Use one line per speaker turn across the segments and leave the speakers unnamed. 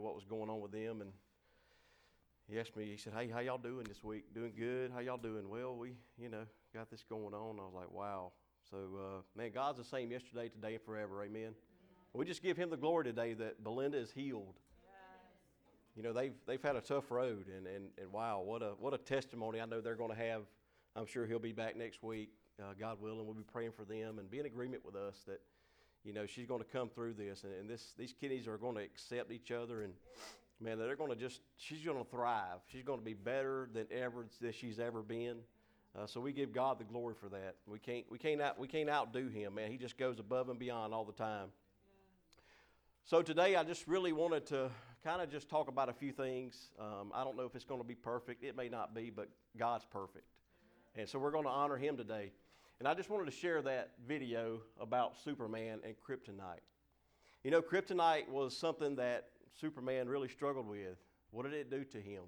what was going on with them. And he asked me, he said, Hey, how y'all doing this week? Doing good? How y'all doing? Well, we, you know, got this going on. I was like, Wow. So, uh, man, God's the same yesterday, today, and forever. Amen. We just give him the glory today that Belinda is healed. You know, they've, they've had a tough road, and, and, and wow, what a, what a testimony I know they're going to have. I'm sure he'll be back next week, uh, God willing. We'll be praying for them and be in agreement with us that, you know, she's going to come through this, and, and this, these kiddies are going to accept each other, and man, they're going to just, she's going to thrive. She's going to be better than ever than she's ever been. Uh, so we give God the glory for that. We can't, we, can't out, we can't outdo him, man. He just goes above and beyond all the time. So today I just really wanted to kind of just talk about a few things. Um, I don't know if it's going to be perfect. It may not be, but God's perfect. And so we're going to honor him today. And I just wanted to share that video about Superman and kryptonite. You know, kryptonite was something that Superman really struggled with. What did it do to him?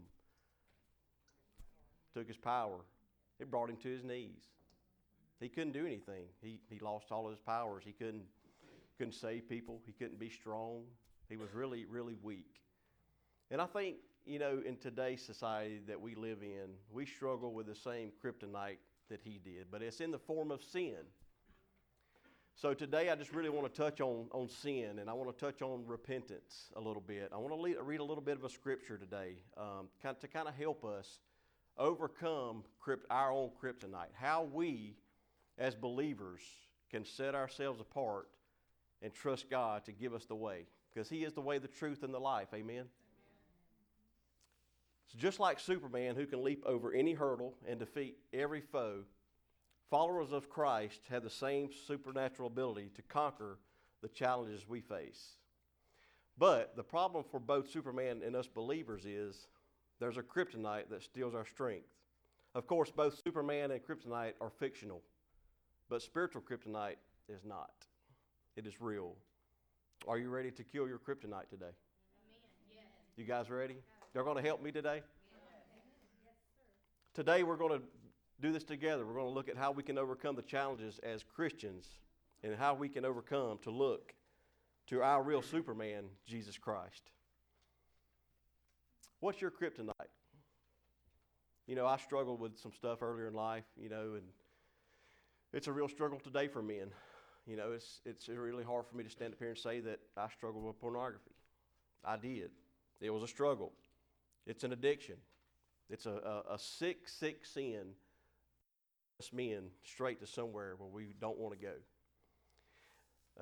Took his power. It brought him to his knees. He couldn't do anything. He, he lost all of his powers. He couldn't, couldn't save people. He couldn't be strong. He was really, really weak. And I think, you know, in today's society that we live in, we struggle with the same kryptonite that he did, but it's in the form of sin. So today I just really want to touch on, on sin and I want to touch on repentance a little bit. I want to lead, read a little bit of a scripture today um, to kind of help us overcome crypt, our own kryptonite, how we as believers can set ourselves apart and trust God to give us the way because He is the way, the truth, and the life. Amen. So just like Superman, who can leap over any hurdle and defeat every foe, followers of Christ have the same supernatural ability to conquer the challenges we face. But the problem for both Superman and us believers is there's a kryptonite that steals our strength. Of course, both Superman and kryptonite are fictional, but spiritual kryptonite is not. It is real. Are you ready to kill your kryptonite today? Amen, yes. You guys ready? You're going to help me today? Today we're going to do this together. We're going to look at how we can overcome the challenges as Christians and how we can overcome to look to our real Superman, Jesus Christ. What's your kryptonite? You know, I struggled with some stuff earlier in life, you know, and it's a real struggle today for men. You know, it's, it's really hard for me to stand up here and say that I struggled with pornography. I did. It was a struggle. It's an addiction. It's a, a, a sick, sick sin. Us men straight to somewhere where we don't want to go.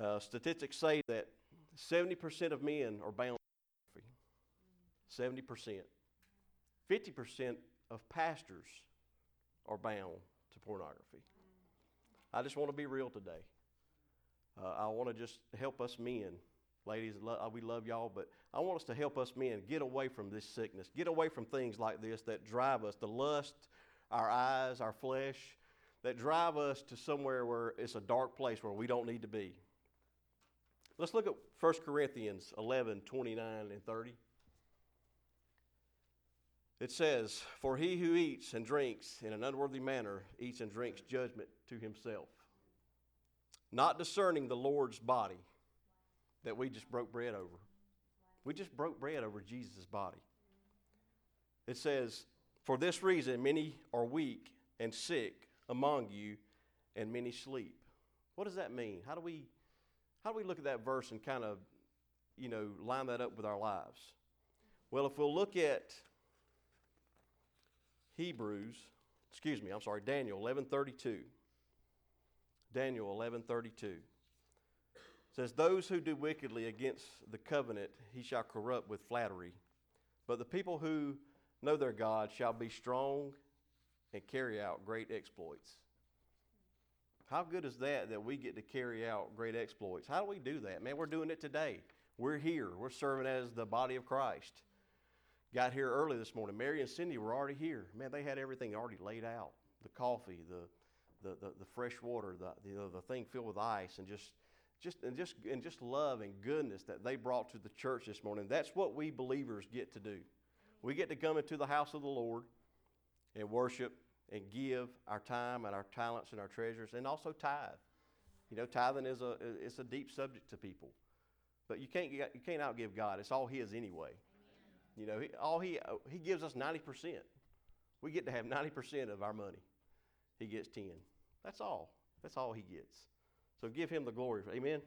Uh, statistics say that 70% of men are bound to pornography. 70%. 50% of pastors are bound to pornography. I just want to be real today. Uh, I want to just help us men. Ladies, uh, we love y'all, but I want us to help us men get away from this sickness, get away from things like this that drive us, the lust, our eyes, our flesh, that drive us to somewhere where it's a dark place where we don't need to be. Let's look at 1 Corinthians 11 29 and 30. It says, For he who eats and drinks in an unworthy manner eats and drinks judgment to himself not discerning the Lord's body that we just broke bread over. We just broke bread over Jesus' body. It says, For this reason, many are weak and sick among you, and many sleep. What does that mean? How do we, how do we look at that verse and kind of, you know, line that up with our lives? Well, if we'll look at Hebrews, excuse me, I'm sorry, Daniel 11:32. Daniel 11:32 says those who do wickedly against the covenant he shall corrupt with flattery. But the people who know their God shall be strong and carry out great exploits. How good is that that we get to carry out great exploits? How do we do that? Man we're doing it today. We're here. We're serving as the body of Christ. Got here early this morning. Mary and Cindy were already here. Man they had everything already laid out. The coffee the the, the, the fresh water, the, the, the thing filled with ice, and just, just, and, just, and just love and goodness that they brought to the church this morning. That's what we believers get to do. We get to come into the house of the Lord and worship and give our time and our talents and our treasures and also tithe. You know, tithing is a, it's a deep subject to people. But you can't you can't outgive God. It's all His anyway. You know, he, all He He gives us ninety percent. We get to have ninety percent of our money. He gets ten. That's all. That's all He gets. So give Him the glory. Amen.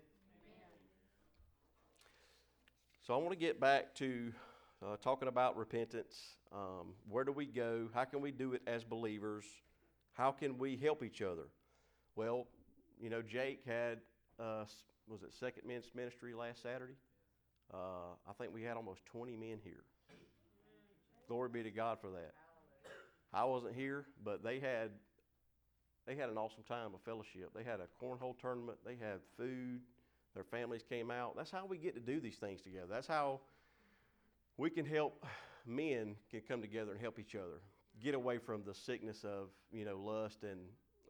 So I want to get back to uh, talking about repentance. Um, where do we go? How can we do it as believers? How can we help each other? Well, you know, Jake had uh, was it Second Men's Ministry last Saturday? Uh, I think we had almost 20 men here. Glory be to God for that. I wasn't here, but they had they had an awesome time of fellowship. They had a cornhole tournament. They had food. Their families came out. That's how we get to do these things together. That's how we can help men can come together and help each other get away from the sickness of you know lust and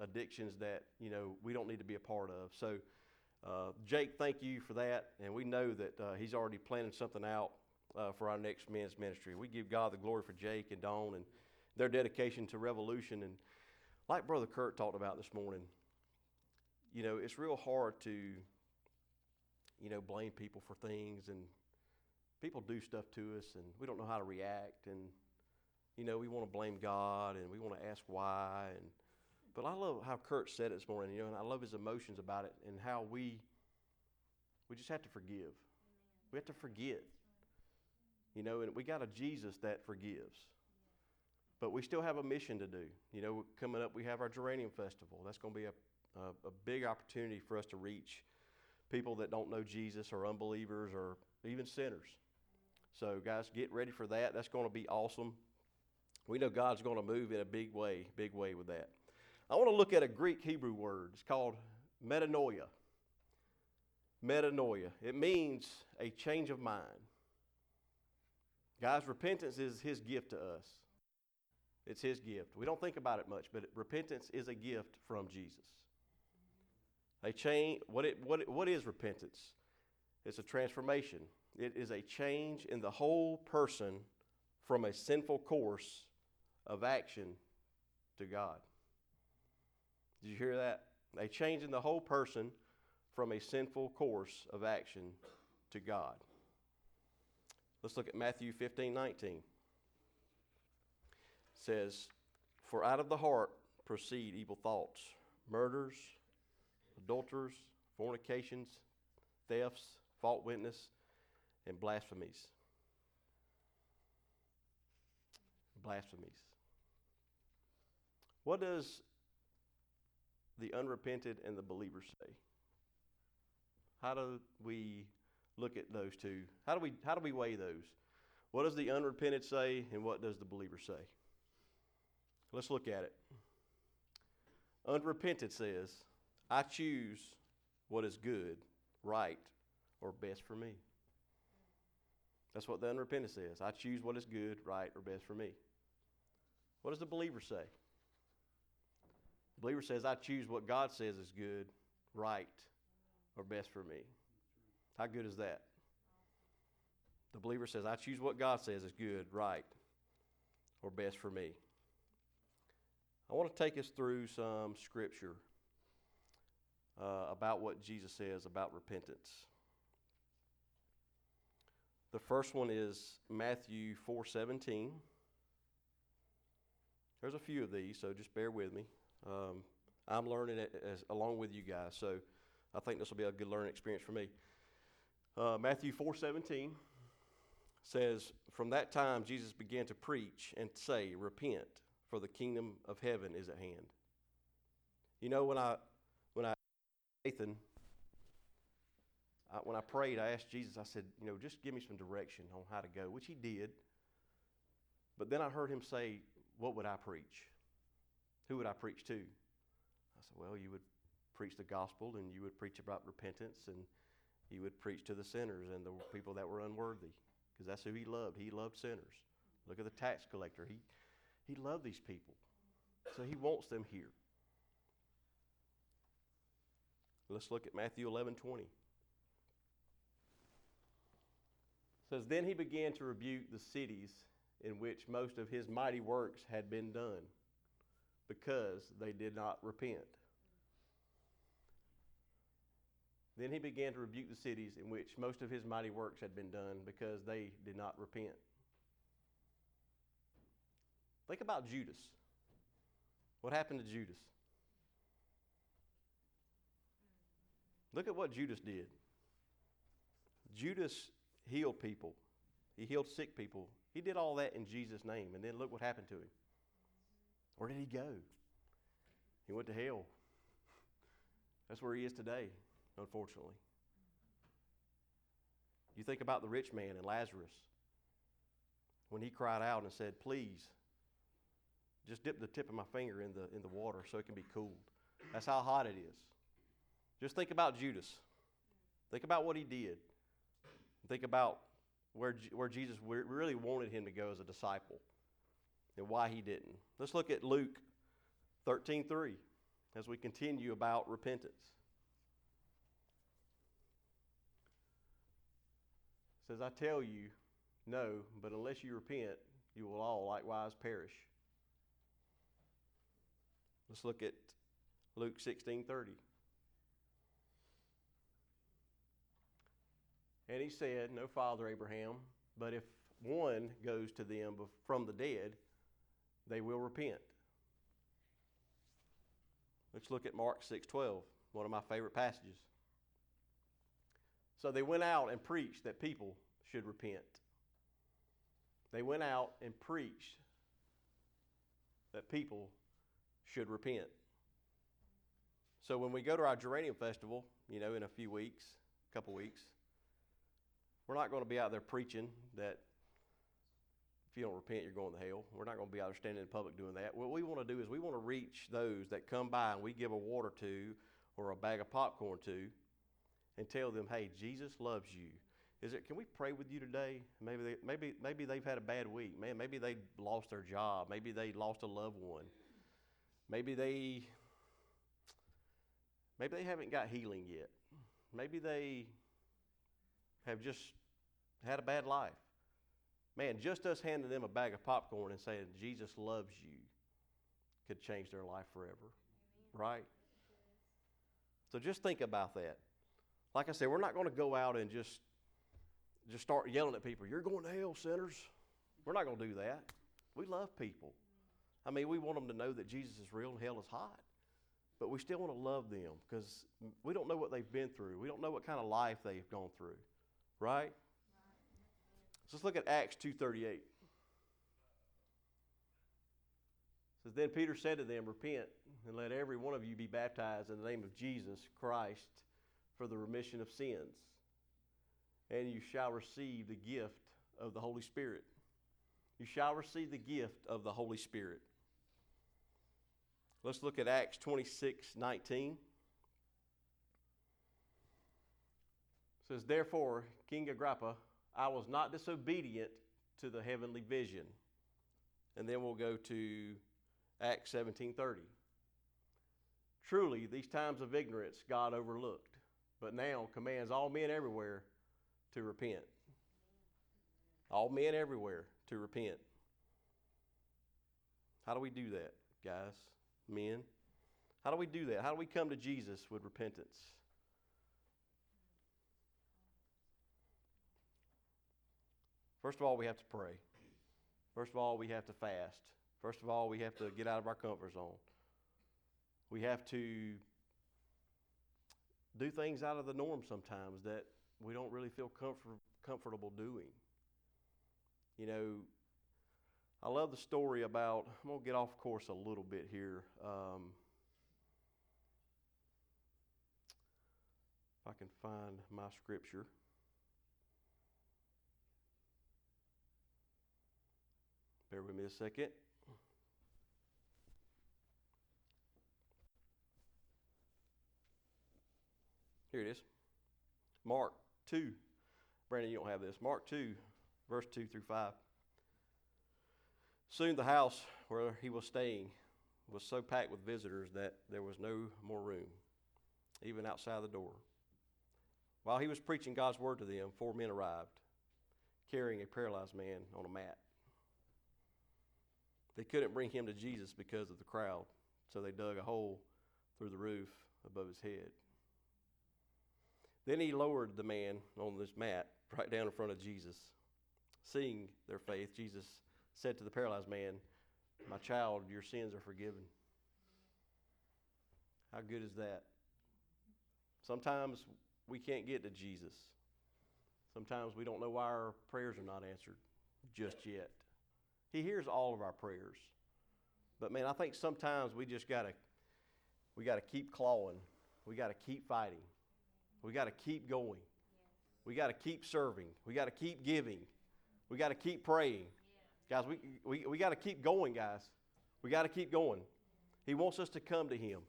addictions that you know we don't need to be a part of. So, uh, Jake, thank you for that, and we know that uh, he's already planning something out uh, for our next men's ministry. We give God the glory for Jake and Dawn and their dedication to Revolution, and like Brother Kurt talked about this morning. You know, it's real hard to you know blame people for things, and people do stuff to us, and we don't know how to react, and you know we want to blame God, and we want to ask why, and but I love how Kurt said it this morning, you know, and I love his emotions about it and how we we just have to forgive. We have to forget. You know, and we got a Jesus that forgives. But we still have a mission to do. You know, coming up, we have our Geranium Festival. That's going to be a, a, a big opportunity for us to reach people that don't know Jesus or unbelievers or even sinners. So, guys, get ready for that. That's going to be awesome. We know God's going to move in a big way, big way with that. I want to look at a Greek Hebrew word. It's called metanoia. Metanoia. It means a change of mind. Guys, repentance is his gift to us. It's his gift. We don't think about it much, but repentance is a gift from Jesus. A change what it what it, what is repentance? It's a transformation. It is a change in the whole person from a sinful course of action to God. Did you hear that? A change in the whole person from a sinful course of action to God. Let's look at Matthew 15 19. Says, For out of the heart proceed evil thoughts, murders, adulterers, fornications, thefts, false witness, and blasphemies. Blasphemies. What does the unrepented and the believer say? How do we look at those two? How do we how do we weigh those? What does the unrepented say and what does the believer say? Let's look at it. Unrepented says, I choose what is good, right, or best for me. That's what the unrepentant says. I choose what is good, right, or best for me. What does the believer say? The believer says, I choose what God says is good, right, or best for me. How good is that? The believer says, I choose what God says is good, right, or best for me. I want to take us through some scripture uh, about what Jesus says about repentance. The first one is Matthew 4:17. There's a few of these, so just bear with me. Um, I'm learning it as, along with you guys, so I think this will be a good learning experience for me. Uh, Matthew 4:17 says, "From that time Jesus began to preach and say, repent, for the kingdom of heaven is at hand." You know, when I when I Nathan, I, when I prayed, I asked Jesus. I said, you know, just give me some direction on how to go, which He did. But then I heard Him say, "What would I preach?" Who would I preach to? I said, Well, you would preach the gospel and you would preach about repentance and you would preach to the sinners and the people that were unworthy because that's who he loved. He loved sinners. Look at the tax collector. He, he loved these people. So he wants them here. Let's look at Matthew 11 20. It says, Then he began to rebuke the cities in which most of his mighty works had been done because they did not repent. Then he began to rebuke the cities in which most of his mighty works had been done because they did not repent. Think about Judas. What happened to Judas? Look at what Judas did. Judas healed people, he healed sick people. He did all that in Jesus' name. And then look what happened to him. Where did he go? He went to hell. That's where he is today, unfortunately. You think about the rich man and Lazarus when he cried out and said, Please, just dip the tip of my finger in the, in the water so it can be cooled. That's how hot it is. Just think about Judas. Think about what he did. Think about where, where Jesus really wanted him to go as a disciple and why he didn't. Let's look at Luke 13:3 as we continue about repentance. It says, I tell you, no, but unless you repent, you will all likewise perish. Let's look at Luke 16:30. And he said, No father, Abraham, but if one goes to them from the dead, they will repent. Let's look at Mark 6:12, one of my favorite passages. So they went out and preached that people should repent. They went out and preached that people should repent. So when we go to our geranium festival, you know, in a few weeks, a couple weeks, we're not going to be out there preaching that if you don't repent, you're going to hell. We're not going to be out there standing in public doing that. What we want to do is we want to reach those that come by and we give a water to or a bag of popcorn to and tell them, hey, Jesus loves you. Is it? Can we pray with you today? Maybe they, maybe maybe they've had a bad week. Man, maybe they lost their job. Maybe they lost a loved one. Maybe they maybe they haven't got healing yet. Maybe they have just had a bad life. Man, just us handing them a bag of popcorn and saying, Jesus loves you, could change their life forever. Right? So just think about that. Like I said, we're not going to go out and just just start yelling at people, you're going to hell, sinners. We're not going to do that. We love people. I mean, we want them to know that Jesus is real and hell is hot. But we still want to love them because we don't know what they've been through. We don't know what kind of life they've gone through. Right? So let's look at Acts 2.38. It says, Then Peter said to them, Repent, and let every one of you be baptized in the name of Jesus Christ for the remission of sins, and you shall receive the gift of the Holy Spirit. You shall receive the gift of the Holy Spirit. Let's look at Acts 26 19. It says, Therefore, King Agrippa, I was not disobedient to the heavenly vision. And then we'll go to Acts 17:30. Truly, these times of ignorance God overlooked, but now commands all men everywhere to repent. All men everywhere to repent. How do we do that, guys, men? How do we do that? How do we come to Jesus with repentance? First of all, we have to pray. First of all, we have to fast. First of all, we have to get out of our comfort zone. We have to do things out of the norm sometimes that we don't really feel comfort, comfortable doing. You know, I love the story about, I'm going to get off course a little bit here. Um, if I can find my scripture. Bear with me a second. Here it is. Mark 2. Brandon, you don't have this. Mark 2, verse 2 through 5. Soon the house where he was staying was so packed with visitors that there was no more room, even outside the door. While he was preaching God's word to them, four men arrived, carrying a paralyzed man on a mat. They couldn't bring him to Jesus because of the crowd, so they dug a hole through the roof above his head. Then he lowered the man on this mat right down in front of Jesus. Seeing their faith, Jesus said to the paralyzed man, My child, your sins are forgiven. How good is that? Sometimes we can't get to Jesus. Sometimes we don't know why our prayers are not answered just yet. He hears all of our prayers. But man, I think sometimes we just gotta we gotta keep clawing. We gotta keep fighting. We gotta keep going. We gotta keep serving. We gotta keep giving. We gotta keep praying. Guys, we, we, we gotta keep going, guys. We gotta keep going. He wants us to come to him.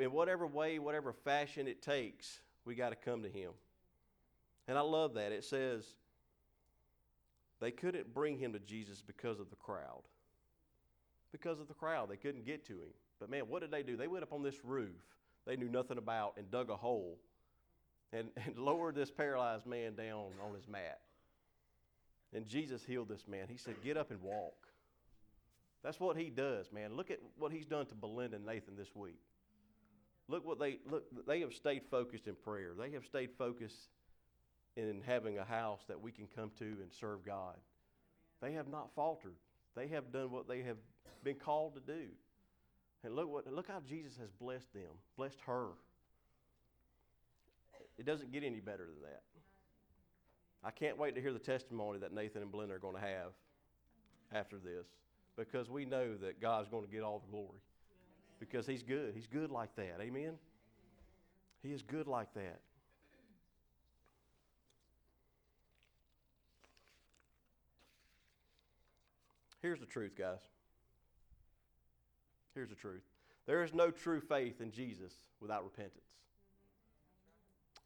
In whatever way, whatever fashion it takes, we got to come to him. And I love that. It says they couldn't bring him to Jesus because of the crowd. Because of the crowd. They couldn't get to him. But man, what did they do? They went up on this roof they knew nothing about and dug a hole and, and lowered this paralyzed man down on his mat. And Jesus healed this man. He said, Get up and walk. That's what he does, man. Look at what he's done to Belinda and Nathan this week. Look what they look they have stayed focused in prayer. They have stayed focused in having a house that we can come to and serve God. They have not faltered. They have done what they have been called to do. And look what look how Jesus has blessed them, blessed her. It doesn't get any better than that. I can't wait to hear the testimony that Nathan and Belinda are going to have after this because we know that God's going to get all the glory because He's good. He's good like that. Amen? He is good like that. Here's the truth, guys. Here's the truth. There is no true faith in Jesus without repentance.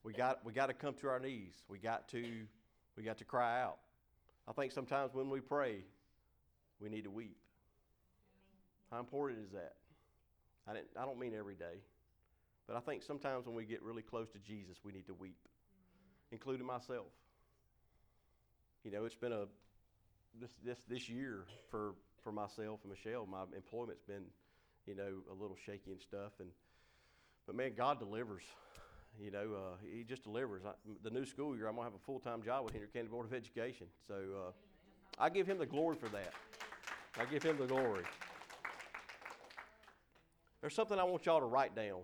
We got, we got to come to our knees. We got to, we got to cry out. I think sometimes when we pray, we need to weep. How important is that? I, didn't, I don't mean every day, but I think sometimes when we get really close to Jesus, we need to weep, mm-hmm. including myself. You know, it's been a this this this year for for myself and Michelle. My employment's been, you know, a little shaky and stuff, and but man, God delivers. You know, uh, He just delivers. I, the new school year, I'm gonna have a full time job with Henry County Board of Education, so uh, I give Him the glory for that. I give Him the glory. There's something I want y'all to write down.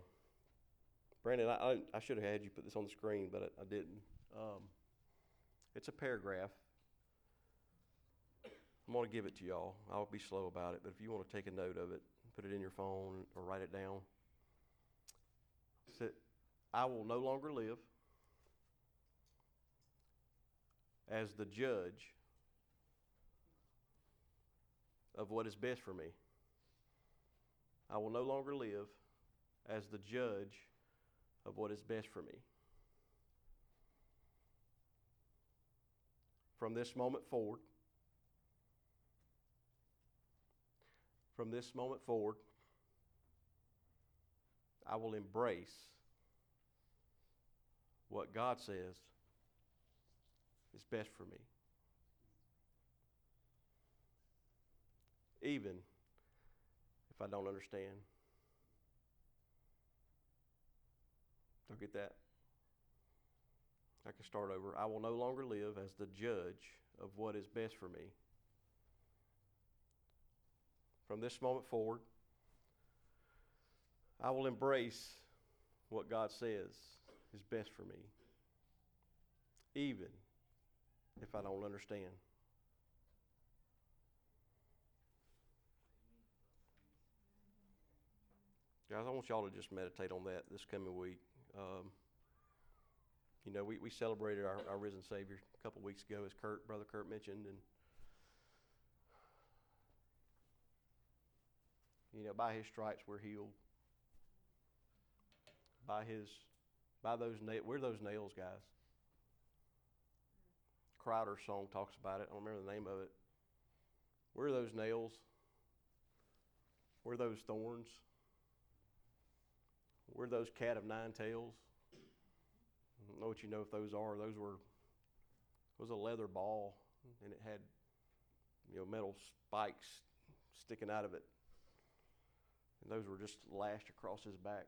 Brandon, I, I, I should have had you put this on the screen, but I, I didn't. Um, it's a paragraph. I'm going to give it to y'all. I'll be slow about it, but if you want to take a note of it, put it in your phone or write it down. I will no longer live as the judge of what is best for me. I will no longer live as the judge of what is best for me. From this moment forward, from this moment forward, I will embrace what God says is best for me. Even if I don't understand. Don't get that? I can start over. I will no longer live as the judge of what is best for me. From this moment forward, I will embrace what God says is best for me, even if I don't understand. Guys, I want y'all to just meditate on that this coming week. Um, you know, we, we celebrated our, our risen Savior a couple weeks ago, as Kurt, Brother Kurt mentioned, and you know, by His stripes we're healed. By His, by those nails, we're those nails, guys. Crowder song talks about it. I don't remember the name of it. We're those nails. We're those thorns. We're those cat of nine tails. I don't know what you know if those are. Those were was a leather ball, and it had you know metal spikes sticking out of it, and those were just lashed across his back.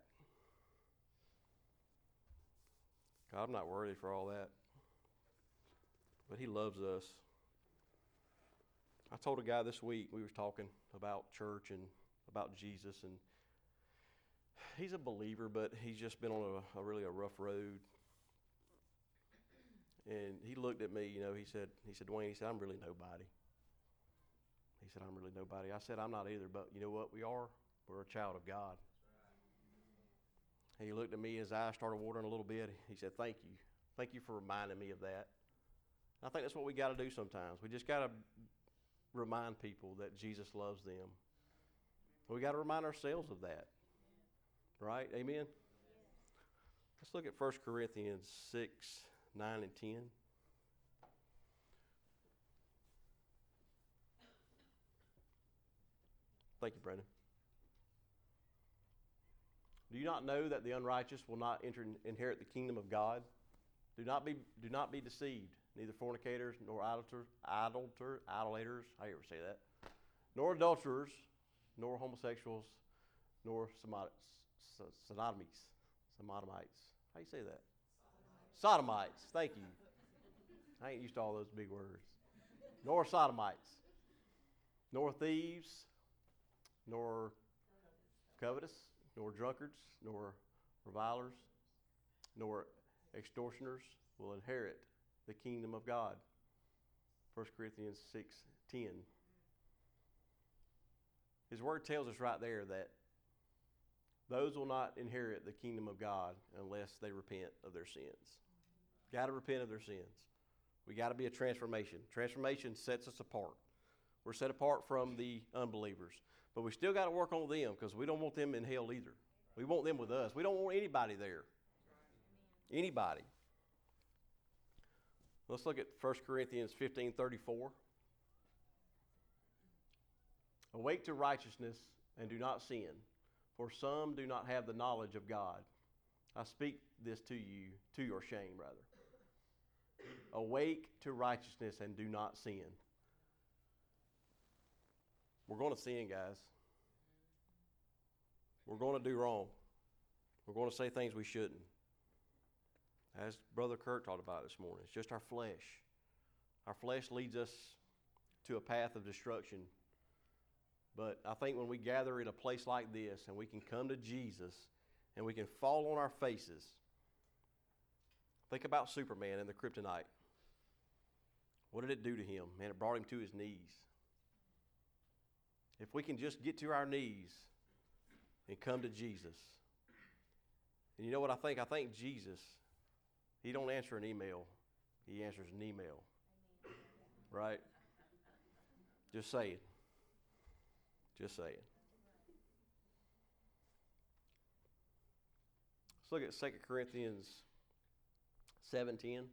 God, I'm not worthy for all that. But He loves us. I told a guy this week, we was talking about church and about Jesus, and he's a believer, but he's just been on a, a really a rough road. And he looked at me, you know, he said, he said, Dwayne, he said, I'm really nobody. He said, I'm really nobody. I said, I'm not either, but you know what we are? We're a child of God. He looked at me, his eyes started watering a little bit. He said, Thank you. Thank you for reminding me of that. I think that's what we got to do sometimes. We just got to remind people that Jesus loves them. We got to remind ourselves of that. Right? Amen? Let's look at 1 Corinthians 6, 9, and 10. Thank you, Brendan. Do you not know that the unrighteous will not enter inherit the kingdom of God? Do not be do not be deceived. Neither fornicators, nor idolaters, idolater, idolaters, how you ever say that, nor adulterers, nor homosexuals, nor sodomies, sodomites. How you say that? Sodomites. sodomites. Thank you. I ain't used to all those big words. Nor sodomites, nor thieves, nor covetous, nor drunkards, nor revilers, nor extortioners will inherit the kingdom of God. 1 Corinthians 6 10. His word tells us right there that those will not inherit the kingdom of God unless they repent of their sins. Got to repent of their sins. We got to be a transformation. Transformation sets us apart. We're set apart from the unbelievers. But we still got to work on them because we don't want them in hell either. We want them with us. We don't want anybody there. Anybody. Let's look at 1 Corinthians 15 34. Awake to righteousness and do not sin, for some do not have the knowledge of God. I speak this to you, to your shame, rather. Awake to righteousness and do not sin. We're going to sin, guys. We're going to do wrong. We're going to say things we shouldn't. As Brother Kurt talked about this morning, it's just our flesh. Our flesh leads us to a path of destruction. But I think when we gather in a place like this and we can come to Jesus and we can fall on our faces, think about Superman and the kryptonite. What did it do to him? Man, it brought him to his knees. If we can just get to our knees and come to Jesus. And you know what I think? I think Jesus, he don't answer an email. He answers an email. Right? Just saying. Just saying. Let's look at 2 Corinthians 7:10.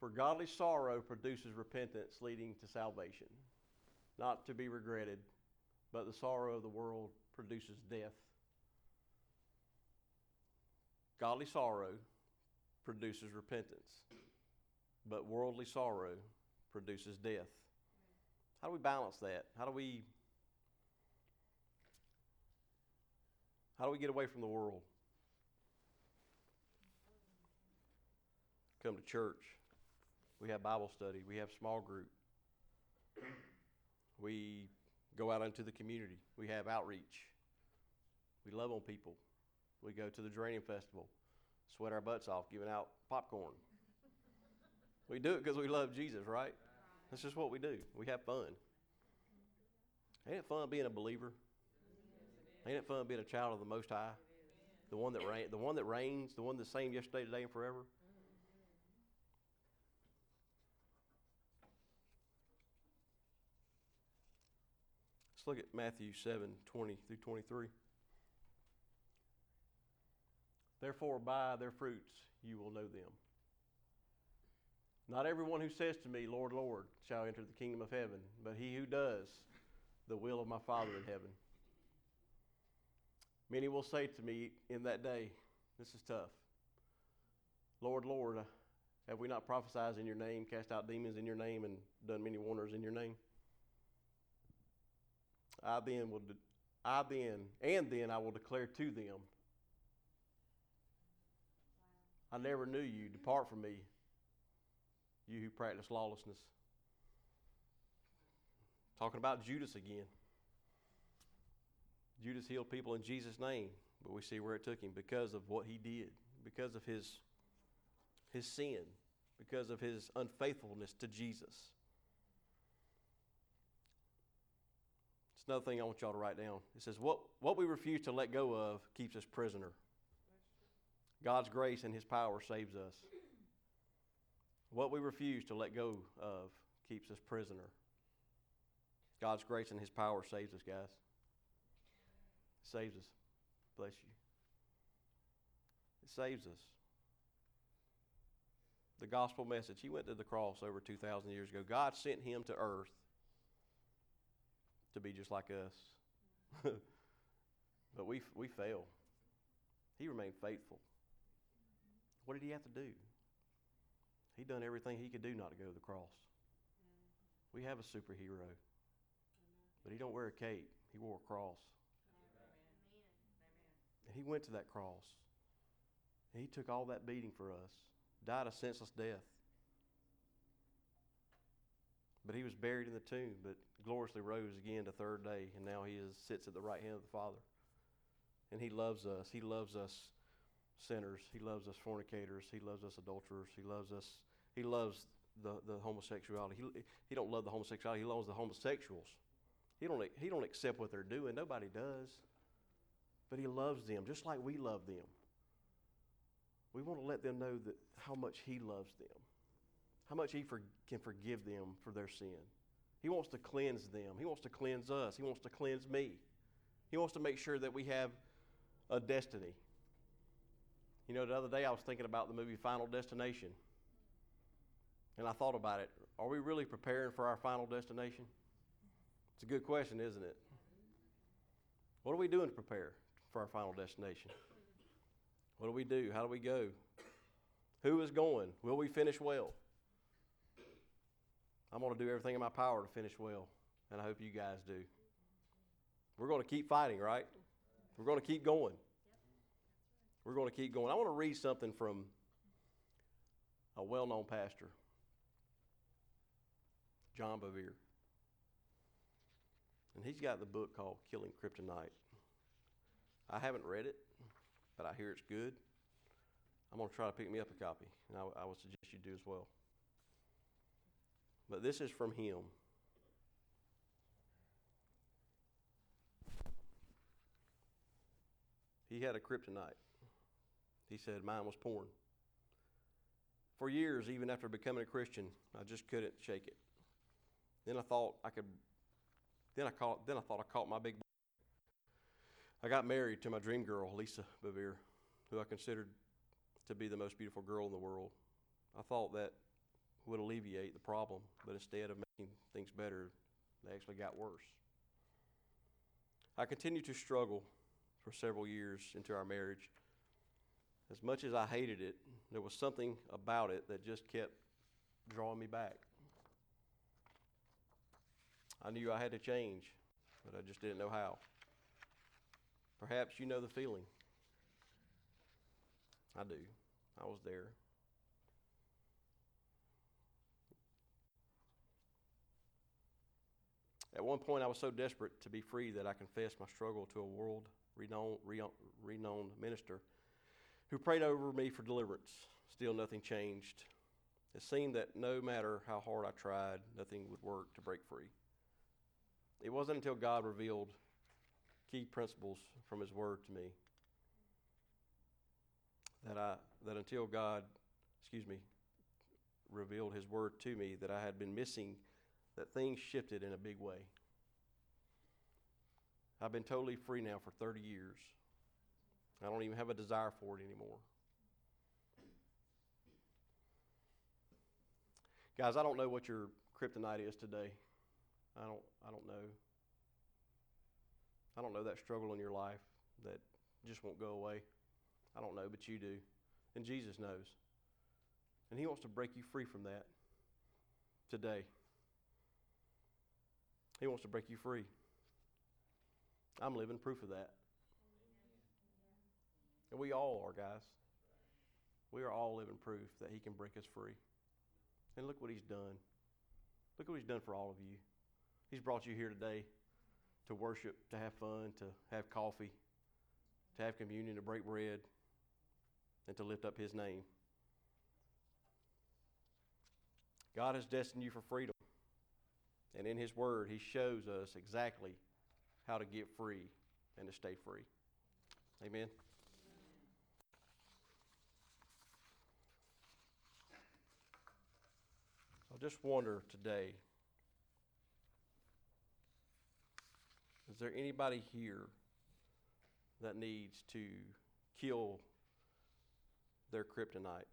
For godly sorrow produces repentance leading to salvation not to be regretted, but the sorrow of the world produces death. Godly sorrow produces repentance, but worldly sorrow produces death. How do we balance that? How do we How do we get away from the world? Come to church. We have Bible study. We have small group. We go out into the community. We have outreach. We love on people. We go to the Geranium Festival, sweat our butts off giving out popcorn. we do it because we love Jesus, right? That's just what we do. We have fun. Ain't it fun being a believer? Ain't it fun being a child of the Most High? The one that reign, the one that reigns, the one that's same yesterday, today, and forever. Let's look at Matthew 7 20 through 23. Therefore, by their fruits you will know them. Not everyone who says to me, Lord, Lord, shall enter the kingdom of heaven, but he who does the will of my Father in heaven. Many will say to me in that day, This is tough. Lord, Lord, have we not prophesied in your name, cast out demons in your name, and done many wonders in your name? I then will, de- I then, and then I will declare to them, I never knew you. Depart from me, you who practice lawlessness. Talking about Judas again. Judas healed people in Jesus' name, but we see where it took him because of what he did, because of his, his sin, because of his unfaithfulness to Jesus. It's another thing I want y'all to write down. It says, What, what we refuse to let go of keeps us prisoner. God's grace and His power saves us. What we refuse to let go of keeps us prisoner. God's grace and His power saves us, guys. saves us. Bless you. It saves us. The gospel message, He went to the cross over 2,000 years ago. God sent Him to earth to be just like us. but we, we fail. He remained faithful. What did he have to do? He done everything he could do not to go to the cross. We have a superhero. But he don't wear a cape. He wore a cross. And he went to that cross. And he took all that beating for us. Died a senseless death. But he was buried in the tomb, but gloriously rose again the third day, and now he is, sits at the right hand of the Father. And he loves us. He loves us sinners. He loves us fornicators. He loves us adulterers. He loves us. He loves the, the homosexuality. He, he don't love the homosexuality. He loves the homosexuals. He don't, he don't accept what they're doing. Nobody does. But he loves them just like we love them. We want to let them know that how much he loves them, how much he for, can forgive them for their sin. He wants to cleanse them. He wants to cleanse us. He wants to cleanse me. He wants to make sure that we have a destiny. You know, the other day I was thinking about the movie Final Destination. And I thought about it. Are we really preparing for our final destination? It's a good question, isn't it? What are we doing to prepare for our final destination? What do we do? How do we go? Who is going? Will we finish well? I'm going to do everything in my power to finish well, and I hope you guys do. We're going to keep fighting, right? We're going to keep going. We're going to keep going. I want to read something from a well known pastor, John Bevere. And he's got the book called Killing Kryptonite. I haven't read it, but I hear it's good. I'm going to try to pick me up a copy, and I, I would suggest you do as well. But this is from him. He had a kryptonite. He said, Mine was porn. For years, even after becoming a Christian, I just couldn't shake it. Then I thought I could. Then I caught. Then I thought I caught my big. I got married to my dream girl, Lisa Bevere, who I considered to be the most beautiful girl in the world. I thought that would alleviate the problem, but instead of making things better, they actually got worse. I continued to struggle for several years into our marriage. As much as I hated it, there was something about it that just kept drawing me back. I knew I had to change, but I just didn't know how. Perhaps you know the feeling. I do. I was there. At one point, I was so desperate to be free that I confessed my struggle to a world renowned, minister who prayed over me for deliverance. Still, nothing changed. It seemed that no matter how hard I tried, nothing would work to break free. It wasn't until God revealed key principles from His Word to me that I that until God, excuse me, revealed His Word to me that I had been missing that things shifted in a big way. I've been totally free now for 30 years. I don't even have a desire for it anymore. Guys, I don't know what your kryptonite is today. I don't I don't know. I don't know that struggle in your life that just won't go away. I don't know, but you do. And Jesus knows. And he wants to break you free from that today. He wants to break you free. I'm living proof of that. And we all are, guys. We are all living proof that He can break us free. And look what He's done. Look what He's done for all of you. He's brought you here today to worship, to have fun, to have coffee, to have communion, to break bread, and to lift up His name. God has destined you for freedom. And in His Word, He shows us exactly how to get free and to stay free. Amen. I just wonder today is there anybody here that needs to kill their kryptonite?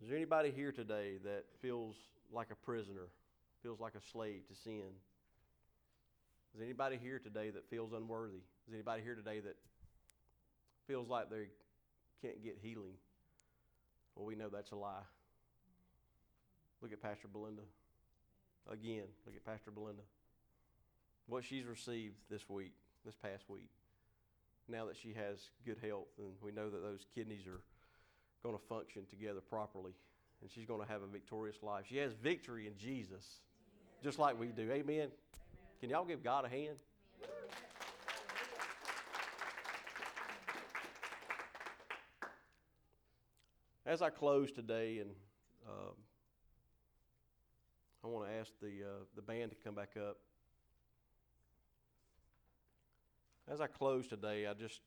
Is there anybody here today that feels like a prisoner, feels like a slave to sin? Is anybody here today that feels unworthy? Is anybody here today that feels like they can't get healing? Well, we know that's a lie. Look at Pastor Belinda. Again, look at Pastor Belinda. What she's received this week, this past week, now that she has good health, and we know that those kidneys are going to function together properly, and she's going to have a victorious life. She has victory in Jesus, just like we do. Amen. Can y'all give God a hand? As I close today, and um, I want to ask the uh, the band to come back up. As I close today, I just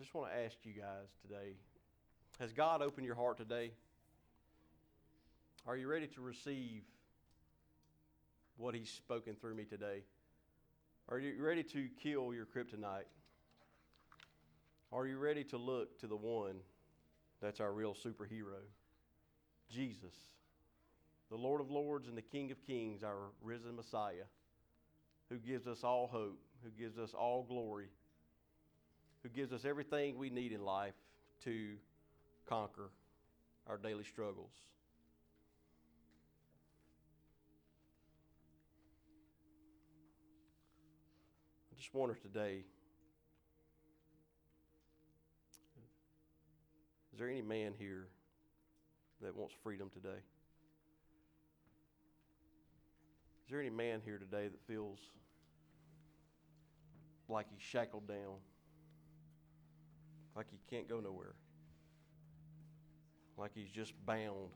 I just want to ask you guys today: Has God opened your heart today? Are you ready to receive what He's spoken through me today? Are you ready to kill your kryptonite? Are you ready to look to the one that's our real superhero? Jesus, the Lord of Lords and the King of Kings, our risen Messiah, who gives us all hope, who gives us all glory, who gives us everything we need in life to conquer our daily struggles. I just wonder today is there any man here that wants freedom today? Is there any man here today that feels like he's shackled down, like he can't go nowhere, like he's just bound?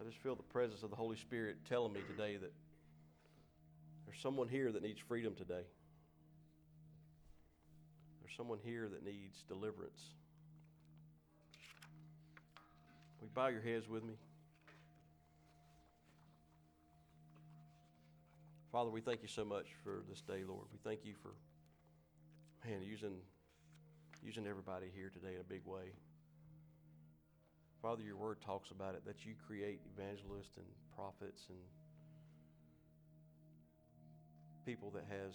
I just feel the presence of the Holy Spirit telling me today that there's someone here that needs freedom today. There's someone here that needs deliverance. Will you bow your heads with me? Father, we thank you so much for this day, Lord. We thank you for, man, using, using everybody here today in a big way. Father, your word talks about it that you create evangelists and prophets and people that has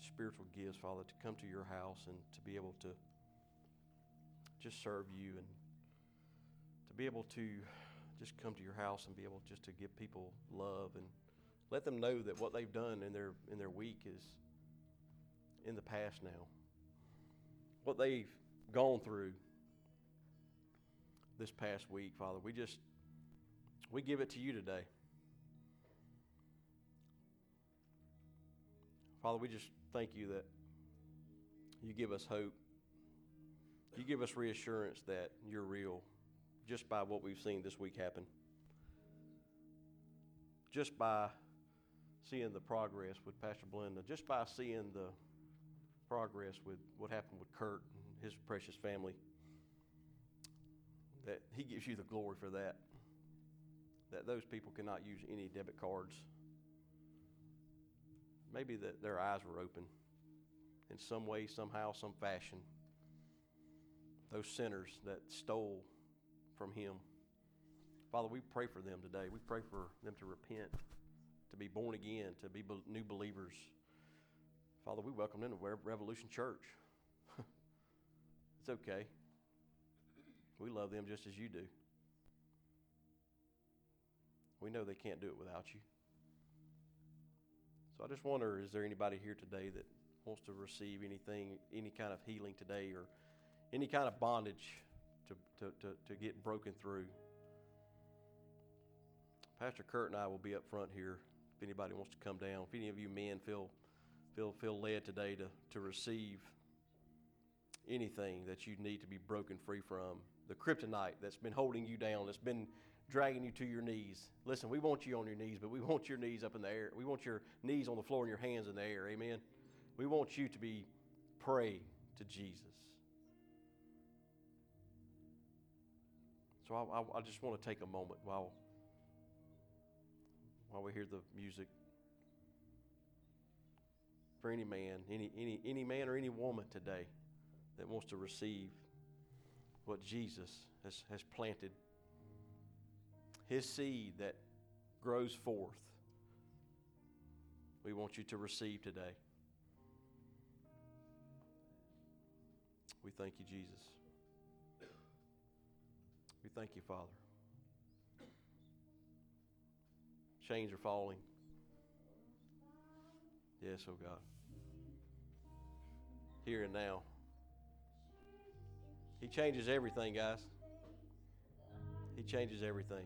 spiritual gifts, Father, to come to your house and to be able to just serve you and to be able to just come to your house and be able just to give people love and let them know that what they've done in their in their week is in the past now. What they've gone through this past week, Father, we just we give it to you today. Father, we just thank you that you give us hope. You give us reassurance that you're real just by what we've seen this week happen. Just by seeing the progress with Pastor Belinda, just by seeing the progress with what happened with Kurt and his precious family, that He gives you the glory for that. That those people cannot use any debit cards. Maybe that their eyes were open in some way, somehow, some fashion. Those sinners that stole from Him. Father, we pray for them today. We pray for them to repent, to be born again, to be new believers. Father, we welcome them to Revolution Church. it's okay. We love them just as you do. We know they can't do it without you. So I just wonder is there anybody here today that wants to receive anything, any kind of healing today or any kind of bondage to, to, to, to get broken through. Pastor Kurt and I will be up front here if anybody wants to come down. If any of you men feel feel feel led today to, to receive anything that you need to be broken free from, the kryptonite that's been holding you down, that's been dragging you to your knees. Listen, we want you on your knees, but we want your knees up in the air. We want your knees on the floor and your hands in the air. Amen. We want you to be pray to Jesus. So I, I, I just want to take a moment while while we hear the music for any man, any any any man or any woman today that wants to receive what Jesus has, has planted, his seed that grows forth. We want you to receive today. We thank you, Jesus. We thank you, Father. Chains are falling. Yes, oh God. Here and now. He changes everything, guys. He changes everything.